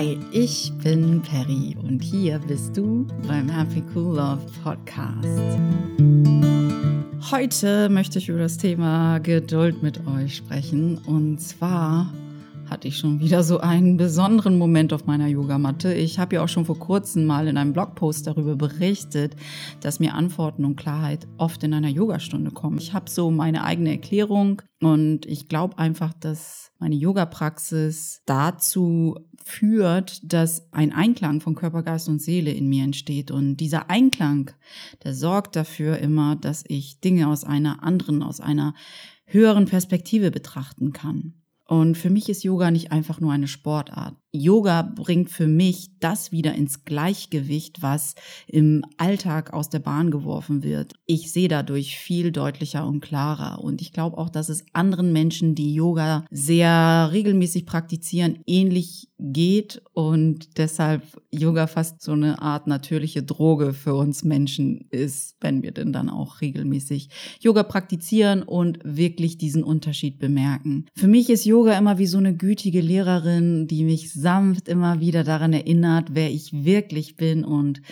Hi, ich bin Perry und hier bist du beim Happy Cool Love Podcast. Heute möchte ich über das Thema Geduld mit euch sprechen und zwar hatte ich schon wieder so einen besonderen Moment auf meiner Yogamatte. Ich habe ja auch schon vor kurzem mal in einem Blogpost darüber berichtet, dass mir Antworten und Klarheit oft in einer Yogastunde kommen. Ich habe so meine eigene Erklärung und ich glaube einfach, dass meine Yoga-Praxis dazu führt, dass ein Einklang von Körper, Geist und Seele in mir entsteht. Und dieser Einklang, der sorgt dafür immer, dass ich Dinge aus einer anderen, aus einer höheren Perspektive betrachten kann. Und für mich ist Yoga nicht einfach nur eine Sportart. Yoga bringt für mich das wieder ins Gleichgewicht, was im Alltag aus der Bahn geworfen wird. Ich sehe dadurch viel deutlicher und klarer. Und ich glaube auch, dass es anderen Menschen, die Yoga sehr regelmäßig praktizieren, ähnlich geht und deshalb Yoga fast so eine Art natürliche Droge für uns Menschen ist, wenn wir denn dann auch regelmäßig Yoga praktizieren und wirklich diesen Unterschied bemerken. Für mich ist Yoga immer wie so eine gütige Lehrerin, die mich sanft immer wieder daran erinnert, wer ich wirklich bin und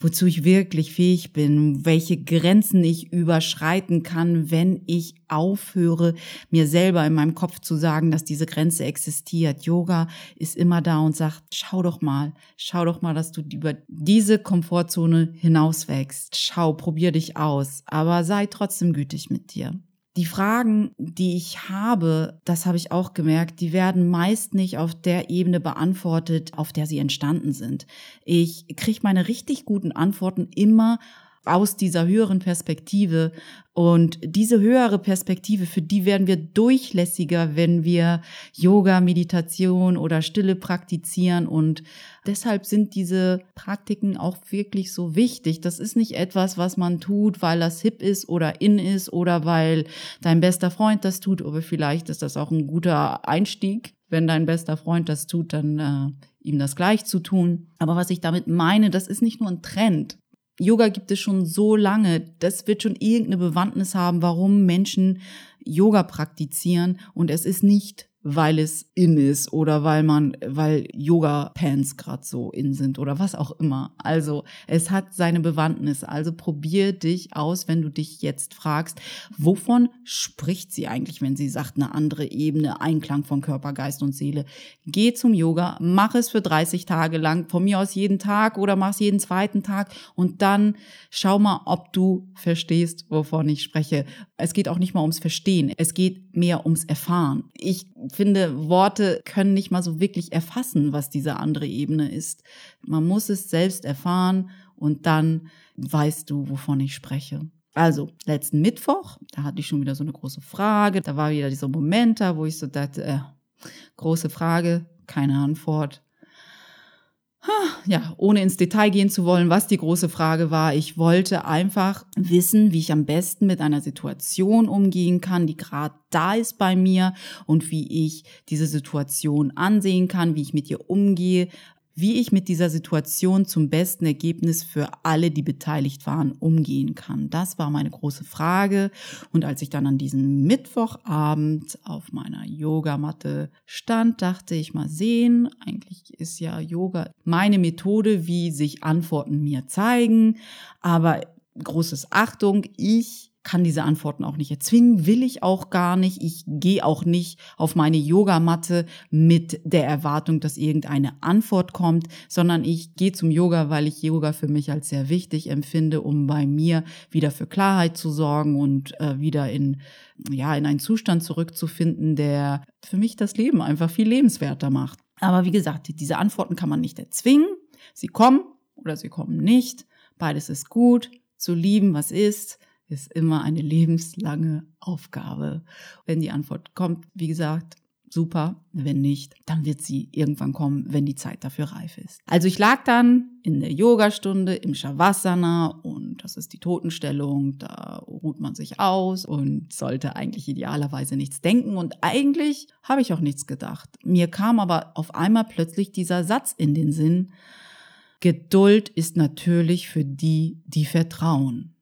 wozu ich wirklich fähig bin, welche Grenzen ich überschreiten kann, wenn ich aufhöre, mir selber in meinem Kopf zu sagen, dass diese Grenze existiert. Yoga ist immer da und sagt, schau doch mal, schau doch mal, dass du über diese Komfortzone hinauswächst. Schau, probier dich aus, aber sei trotzdem gütig mit dir. Die Fragen, die ich habe, das habe ich auch gemerkt, die werden meist nicht auf der Ebene beantwortet, auf der sie entstanden sind. Ich kriege meine richtig guten Antworten immer aus dieser höheren Perspektive. Und diese höhere Perspektive, für die werden wir durchlässiger, wenn wir Yoga, Meditation oder Stille praktizieren. Und deshalb sind diese Praktiken auch wirklich so wichtig. Das ist nicht etwas, was man tut, weil das hip ist oder in ist oder weil dein bester Freund das tut. Aber vielleicht ist das auch ein guter Einstieg. Wenn dein bester Freund das tut, dann äh, ihm das gleich zu tun. Aber was ich damit meine, das ist nicht nur ein Trend. Yoga gibt es schon so lange. Das wird schon irgendeine Bewandtnis haben, warum Menschen Yoga praktizieren. Und es ist nicht weil es in ist oder weil man, weil Yoga-Pants gerade so in sind oder was auch immer. Also es hat seine Bewandtnis. Also probier dich aus, wenn du dich jetzt fragst, wovon spricht sie eigentlich, wenn sie sagt, eine andere Ebene, Einklang von Körper, Geist und Seele. Geh zum Yoga, mach es für 30 Tage lang, von mir aus jeden Tag oder mach es jeden zweiten Tag und dann schau mal, ob du verstehst, wovon ich spreche. Es geht auch nicht mal ums Verstehen, es geht mehr ums Erfahren. Ich finde, Worte können nicht mal so wirklich erfassen, was diese andere Ebene ist. Man muss es selbst erfahren und dann weißt du, wovon ich spreche. Also, letzten Mittwoch, da hatte ich schon wieder so eine große Frage. Da war wieder dieser Moment da, wo ich so dachte, äh, große Frage, keine Antwort ja, ohne ins Detail gehen zu wollen, was die große Frage war. Ich wollte einfach wissen, wie ich am besten mit einer Situation umgehen kann, die gerade da ist bei mir und wie ich diese Situation ansehen kann, wie ich mit ihr umgehe, wie ich mit dieser Situation zum besten Ergebnis für alle, die beteiligt waren, umgehen kann. Das war meine große Frage. Und als ich dann an diesem Mittwochabend auf meiner Yogamatte stand, dachte ich mal sehen, eigentlich ist ja Yoga meine Methode, wie sich Antworten mir zeigen. Aber großes Achtung, ich kann diese Antworten auch nicht erzwingen, will ich auch gar nicht. Ich gehe auch nicht auf meine Yogamatte mit der Erwartung, dass irgendeine Antwort kommt, sondern ich gehe zum Yoga, weil ich Yoga für mich als sehr wichtig empfinde, um bei mir wieder für Klarheit zu sorgen und äh, wieder in ja in einen Zustand zurückzufinden, der für mich das Leben einfach viel lebenswerter macht. Aber wie gesagt, diese Antworten kann man nicht erzwingen. Sie kommen oder sie kommen nicht. Beides ist gut. Zu lieben, was ist ist immer eine lebenslange Aufgabe. Wenn die Antwort kommt, wie gesagt, super. Wenn nicht, dann wird sie irgendwann kommen, wenn die Zeit dafür reif ist. Also ich lag dann in der Yogastunde im Shavasana und das ist die Totenstellung. Da ruht man sich aus und sollte eigentlich idealerweise nichts denken. Und eigentlich habe ich auch nichts gedacht. Mir kam aber auf einmal plötzlich dieser Satz in den Sinn. Geduld ist natürlich für die, die vertrauen.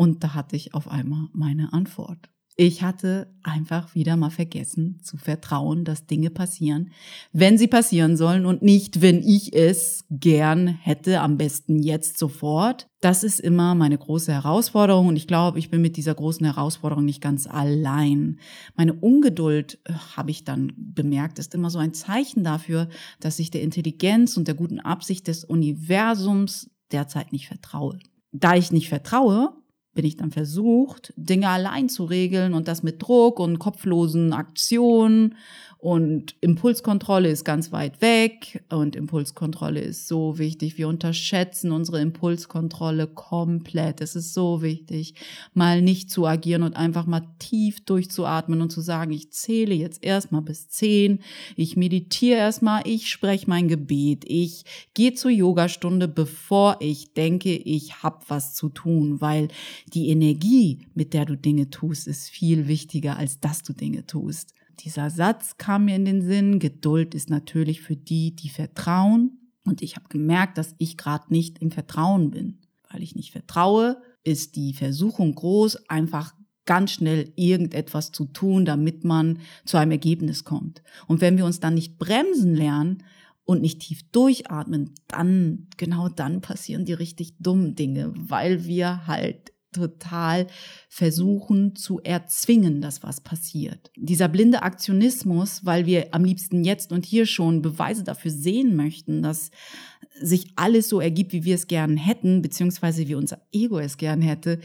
Und da hatte ich auf einmal meine Antwort. Ich hatte einfach wieder mal vergessen zu vertrauen, dass Dinge passieren, wenn sie passieren sollen und nicht, wenn ich es gern hätte, am besten jetzt sofort. Das ist immer meine große Herausforderung und ich glaube, ich bin mit dieser großen Herausforderung nicht ganz allein. Meine Ungeduld, äh, habe ich dann bemerkt, ist immer so ein Zeichen dafür, dass ich der Intelligenz und der guten Absicht des Universums derzeit nicht vertraue. Da ich nicht vertraue, bin ich dann versucht, Dinge allein zu regeln und das mit Druck und kopflosen Aktionen und Impulskontrolle ist ganz weit weg und Impulskontrolle ist so wichtig. Wir unterschätzen unsere Impulskontrolle komplett. Es ist so wichtig, mal nicht zu agieren und einfach mal tief durchzuatmen und zu sagen, ich zähle jetzt erstmal bis zehn, ich meditiere erstmal, ich spreche mein Gebet, ich gehe zur Yogastunde, bevor ich denke, ich habe was zu tun, weil die Energie, mit der du Dinge tust, ist viel wichtiger, als dass du Dinge tust. Dieser Satz kam mir in den Sinn, Geduld ist natürlich für die, die vertrauen. Und ich habe gemerkt, dass ich gerade nicht im Vertrauen bin. Weil ich nicht vertraue, ist die Versuchung groß, einfach ganz schnell irgendetwas zu tun, damit man zu einem Ergebnis kommt. Und wenn wir uns dann nicht bremsen lernen und nicht tief durchatmen, dann, genau dann passieren die richtig dummen Dinge, weil wir halt total versuchen zu erzwingen, dass was passiert. Dieser blinde Aktionismus, weil wir am liebsten jetzt und hier schon Beweise dafür sehen möchten, dass sich alles so ergibt, wie wir es gern hätten, beziehungsweise wie unser Ego es gern hätte,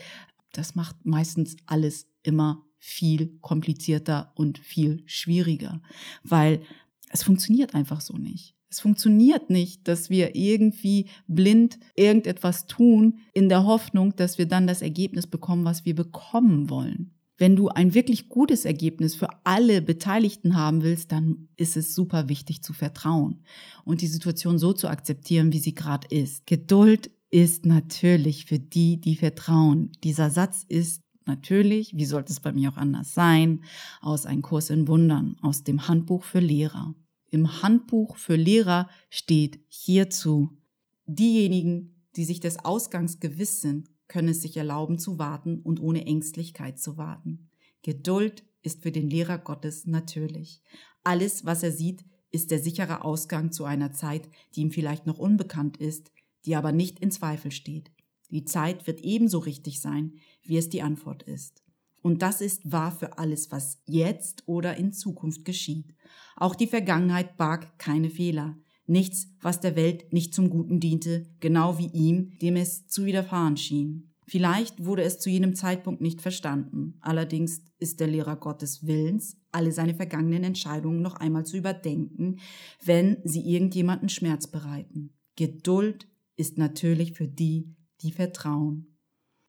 das macht meistens alles immer viel komplizierter und viel schwieriger, weil es funktioniert einfach so nicht. Es funktioniert nicht, dass wir irgendwie blind irgendetwas tun in der Hoffnung, dass wir dann das Ergebnis bekommen, was wir bekommen wollen. Wenn du ein wirklich gutes Ergebnis für alle Beteiligten haben willst, dann ist es super wichtig zu vertrauen und die Situation so zu akzeptieren, wie sie gerade ist. Geduld ist natürlich für die, die vertrauen. Dieser Satz ist natürlich, wie sollte es bei mir auch anders sein, aus einem Kurs in Wundern, aus dem Handbuch für Lehrer. Im Handbuch für Lehrer steht hierzu, diejenigen, die sich des Ausgangs gewiss sind, können es sich erlauben zu warten und ohne Ängstlichkeit zu warten. Geduld ist für den Lehrer Gottes natürlich. Alles, was er sieht, ist der sichere Ausgang zu einer Zeit, die ihm vielleicht noch unbekannt ist, die aber nicht in Zweifel steht. Die Zeit wird ebenso richtig sein, wie es die Antwort ist. Und das ist wahr für alles, was jetzt oder in Zukunft geschieht. Auch die Vergangenheit barg keine Fehler. Nichts, was der Welt nicht zum Guten diente, genau wie ihm, dem es zu widerfahren schien. Vielleicht wurde es zu jenem Zeitpunkt nicht verstanden. Allerdings ist der Lehrer Gottes Willens, alle seine vergangenen Entscheidungen noch einmal zu überdenken, wenn sie irgendjemanden Schmerz bereiten. Geduld ist natürlich für die, die vertrauen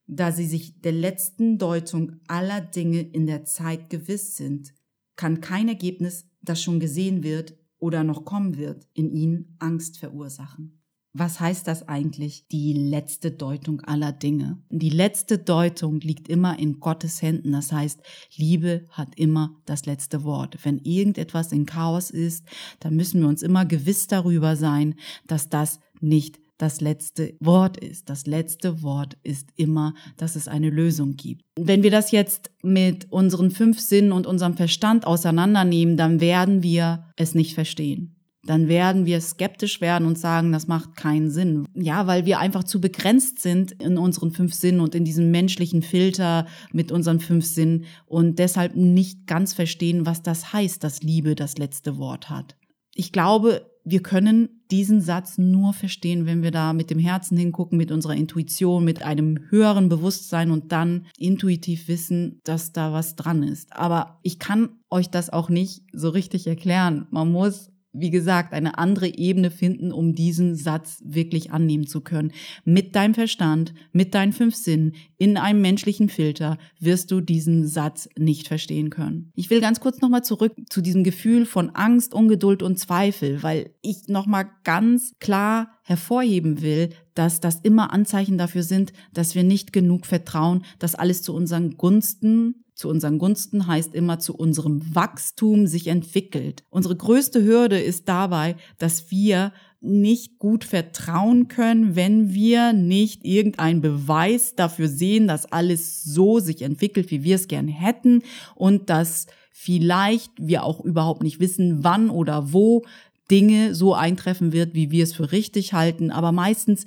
da sie sich der letzten Deutung aller Dinge in der Zeit gewiss sind, kann kein Ergebnis, das schon gesehen wird oder noch kommen wird, in ihnen Angst verursachen. Was heißt das eigentlich, die letzte Deutung aller Dinge? Die letzte Deutung liegt immer in Gottes Händen. Das heißt, Liebe hat immer das letzte Wort. Wenn irgendetwas in Chaos ist, dann müssen wir uns immer gewiss darüber sein, dass das nicht das letzte Wort ist. Das letzte Wort ist immer, dass es eine Lösung gibt. Wenn wir das jetzt mit unseren fünf Sinnen und unserem Verstand auseinandernehmen, dann werden wir es nicht verstehen dann werden wir skeptisch werden und sagen, das macht keinen Sinn. Ja, weil wir einfach zu begrenzt sind in unseren fünf Sinnen und in diesem menschlichen Filter mit unseren fünf Sinnen und deshalb nicht ganz verstehen, was das heißt, dass Liebe das letzte Wort hat. Ich glaube, wir können diesen Satz nur verstehen, wenn wir da mit dem Herzen hingucken, mit unserer Intuition, mit einem höheren Bewusstsein und dann intuitiv wissen, dass da was dran ist. Aber ich kann euch das auch nicht so richtig erklären. Man muss wie gesagt, eine andere Ebene finden, um diesen Satz wirklich annehmen zu können. Mit deinem Verstand, mit deinen fünf Sinnen, in einem menschlichen Filter wirst du diesen Satz nicht verstehen können. Ich will ganz kurz nochmal zurück zu diesem Gefühl von Angst, Ungeduld und Zweifel, weil ich nochmal ganz klar hervorheben will, dass das immer Anzeichen dafür sind, dass wir nicht genug vertrauen, dass alles zu unseren Gunsten zu unseren Gunsten heißt immer zu unserem Wachstum sich entwickelt. Unsere größte Hürde ist dabei, dass wir nicht gut vertrauen können, wenn wir nicht irgendeinen Beweis dafür sehen, dass alles so sich entwickelt, wie wir es gerne hätten und dass vielleicht wir auch überhaupt nicht wissen, wann oder wo Dinge so eintreffen wird, wie wir es für richtig halten. Aber meistens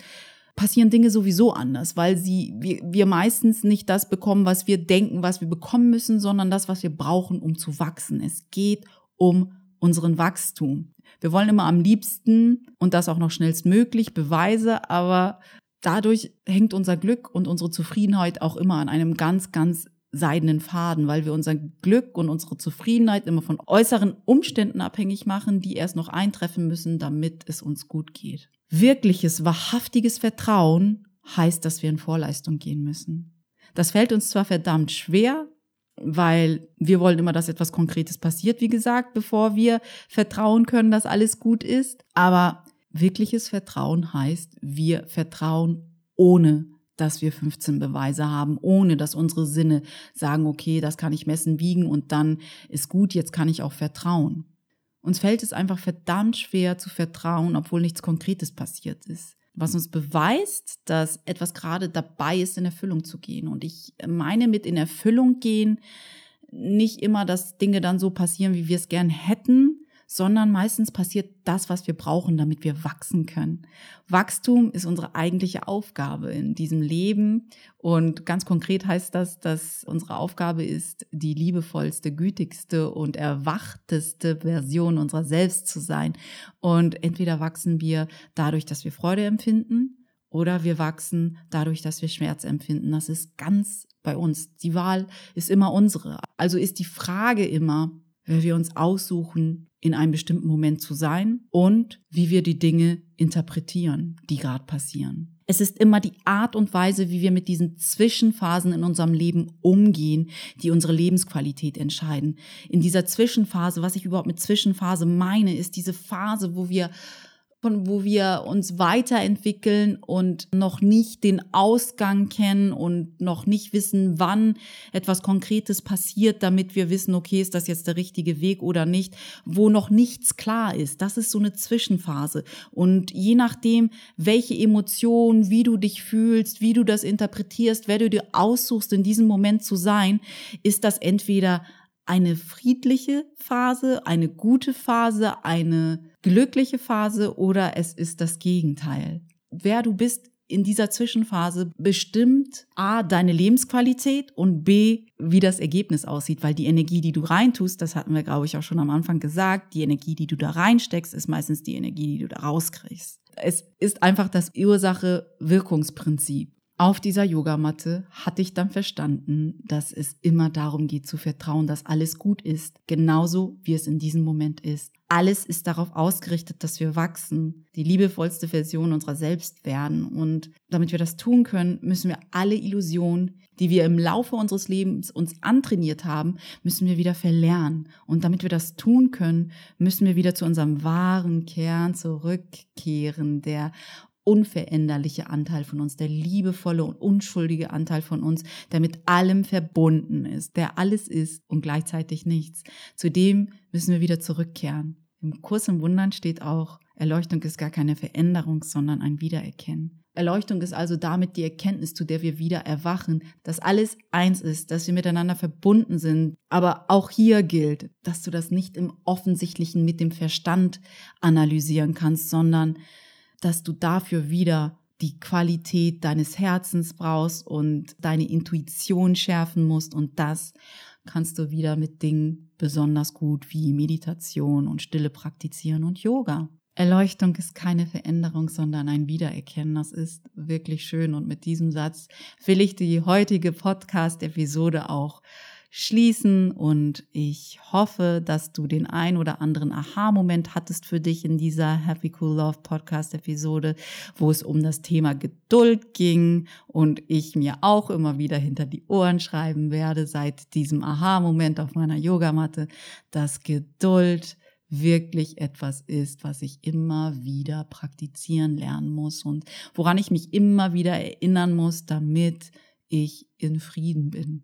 passieren Dinge sowieso anders, weil sie, wir, wir meistens nicht das bekommen, was wir denken, was wir bekommen müssen, sondern das, was wir brauchen, um zu wachsen. Es geht um unseren Wachstum. Wir wollen immer am liebsten und das auch noch schnellstmöglich Beweise, aber dadurch hängt unser Glück und unsere Zufriedenheit auch immer an einem ganz, ganz seidenen Faden, weil wir unser Glück und unsere Zufriedenheit immer von äußeren Umständen abhängig machen, die erst noch eintreffen müssen, damit es uns gut geht. Wirkliches, wahrhaftiges Vertrauen heißt, dass wir in Vorleistung gehen müssen. Das fällt uns zwar verdammt schwer, weil wir wollen immer, dass etwas Konkretes passiert, wie gesagt, bevor wir vertrauen können, dass alles gut ist. Aber wirkliches Vertrauen heißt, wir vertrauen ohne dass wir 15 Beweise haben, ohne dass unsere Sinne sagen, okay, das kann ich messen, wiegen und dann ist gut, jetzt kann ich auch vertrauen. Uns fällt es einfach verdammt schwer zu vertrauen, obwohl nichts Konkretes passiert ist. Was uns beweist, dass etwas gerade dabei ist, in Erfüllung zu gehen. Und ich meine mit in Erfüllung gehen nicht immer, dass Dinge dann so passieren, wie wir es gern hätten, sondern meistens passiert das, was wir brauchen, damit wir wachsen können. Wachstum ist unsere eigentliche Aufgabe in diesem Leben und ganz konkret heißt das, dass unsere Aufgabe ist, die liebevollste, gütigste und erwachteste Version unserer selbst zu sein. Und entweder wachsen wir dadurch, dass wir Freude empfinden, oder wir wachsen dadurch, dass wir Schmerz empfinden. Das ist ganz bei uns. Die Wahl ist immer unsere. Also ist die Frage immer, wir uns aussuchen, in einem bestimmten Moment zu sein und wie wir die Dinge interpretieren, die gerade passieren. Es ist immer die Art und Weise, wie wir mit diesen Zwischenphasen in unserem Leben umgehen, die unsere Lebensqualität entscheiden. In dieser Zwischenphase, was ich überhaupt mit Zwischenphase meine, ist diese Phase, wo wir von wo wir uns weiterentwickeln und noch nicht den Ausgang kennen und noch nicht wissen, wann etwas Konkretes passiert, damit wir wissen, okay, ist das jetzt der richtige Weg oder nicht, wo noch nichts klar ist. Das ist so eine Zwischenphase. Und je nachdem, welche Emotionen, wie du dich fühlst, wie du das interpretierst, wer du dir aussuchst, in diesem Moment zu sein, ist das entweder eine friedliche Phase, eine gute Phase, eine glückliche Phase oder es ist das Gegenteil. Wer du bist in dieser Zwischenphase bestimmt A, deine Lebensqualität und B, wie das Ergebnis aussieht, weil die Energie, die du reintust, das hatten wir, glaube ich, auch schon am Anfang gesagt, die Energie, die du da reinsteckst, ist meistens die Energie, die du da rauskriegst. Es ist einfach das Ursache-Wirkungsprinzip auf dieser Yogamatte hatte ich dann verstanden, dass es immer darum geht zu vertrauen, dass alles gut ist, genauso wie es in diesem Moment ist. Alles ist darauf ausgerichtet, dass wir wachsen, die liebevollste Version unserer selbst werden. Und damit wir das tun können, müssen wir alle Illusionen, die wir im Laufe unseres Lebens uns antrainiert haben, müssen wir wieder verlernen. Und damit wir das tun können, müssen wir wieder zu unserem wahren Kern zurückkehren, der unveränderliche Anteil von uns, der liebevolle und unschuldige Anteil von uns, der mit allem verbunden ist, der alles ist und gleichzeitig nichts. Zu dem müssen wir wieder zurückkehren. Im Kurs im Wundern steht auch, Erleuchtung ist gar keine Veränderung, sondern ein Wiedererkennen. Erleuchtung ist also damit die Erkenntnis, zu der wir wieder erwachen, dass alles eins ist, dass wir miteinander verbunden sind. Aber auch hier gilt, dass du das nicht im Offensichtlichen mit dem Verstand analysieren kannst, sondern dass du dafür wieder die Qualität deines Herzens brauchst und deine Intuition schärfen musst. Und das kannst du wieder mit Dingen besonders gut wie Meditation und Stille praktizieren und Yoga. Erleuchtung ist keine Veränderung, sondern ein Wiedererkennen. Das ist wirklich schön. Und mit diesem Satz will ich die heutige Podcast-Episode auch schließen und ich hoffe, dass du den ein oder anderen Aha-Moment hattest für dich in dieser Happy Cool Love Podcast Episode, wo es um das Thema Geduld ging und ich mir auch immer wieder hinter die Ohren schreiben werde seit diesem Aha-Moment auf meiner Yogamatte, dass Geduld wirklich etwas ist, was ich immer wieder praktizieren lernen muss und woran ich mich immer wieder erinnern muss, damit ich in Frieden bin.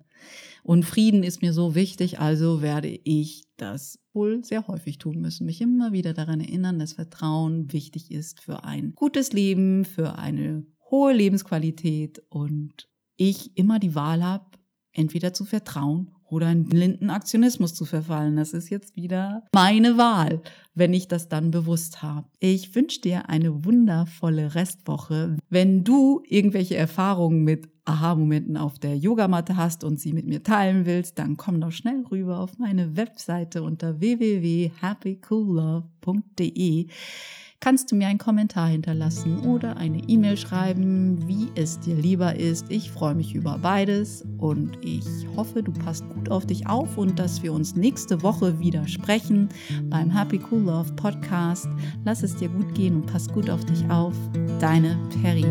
Und Frieden ist mir so wichtig, also werde ich das wohl sehr häufig tun müssen, mich immer wieder daran erinnern, dass Vertrauen wichtig ist für ein gutes Leben, für eine hohe Lebensqualität und ich immer die Wahl habe, entweder zu vertrauen oder in blinden Aktionismus zu verfallen. Das ist jetzt wieder meine Wahl, wenn ich das dann bewusst habe. Ich wünsche dir eine wundervolle Restwoche. Wenn du irgendwelche Erfahrungen mit Aha-Momenten auf der Yogamatte hast und sie mit mir teilen willst, dann komm doch schnell rüber auf meine Webseite unter www.happycoollove.de kannst du mir einen Kommentar hinterlassen oder eine E-Mail schreiben, wie es dir lieber ist. Ich freue mich über beides und ich hoffe, du passt gut auf dich auf und dass wir uns nächste Woche wieder sprechen beim Happy Cool Love Podcast. Lass es dir gut gehen und pass gut auf dich auf. Deine Perry.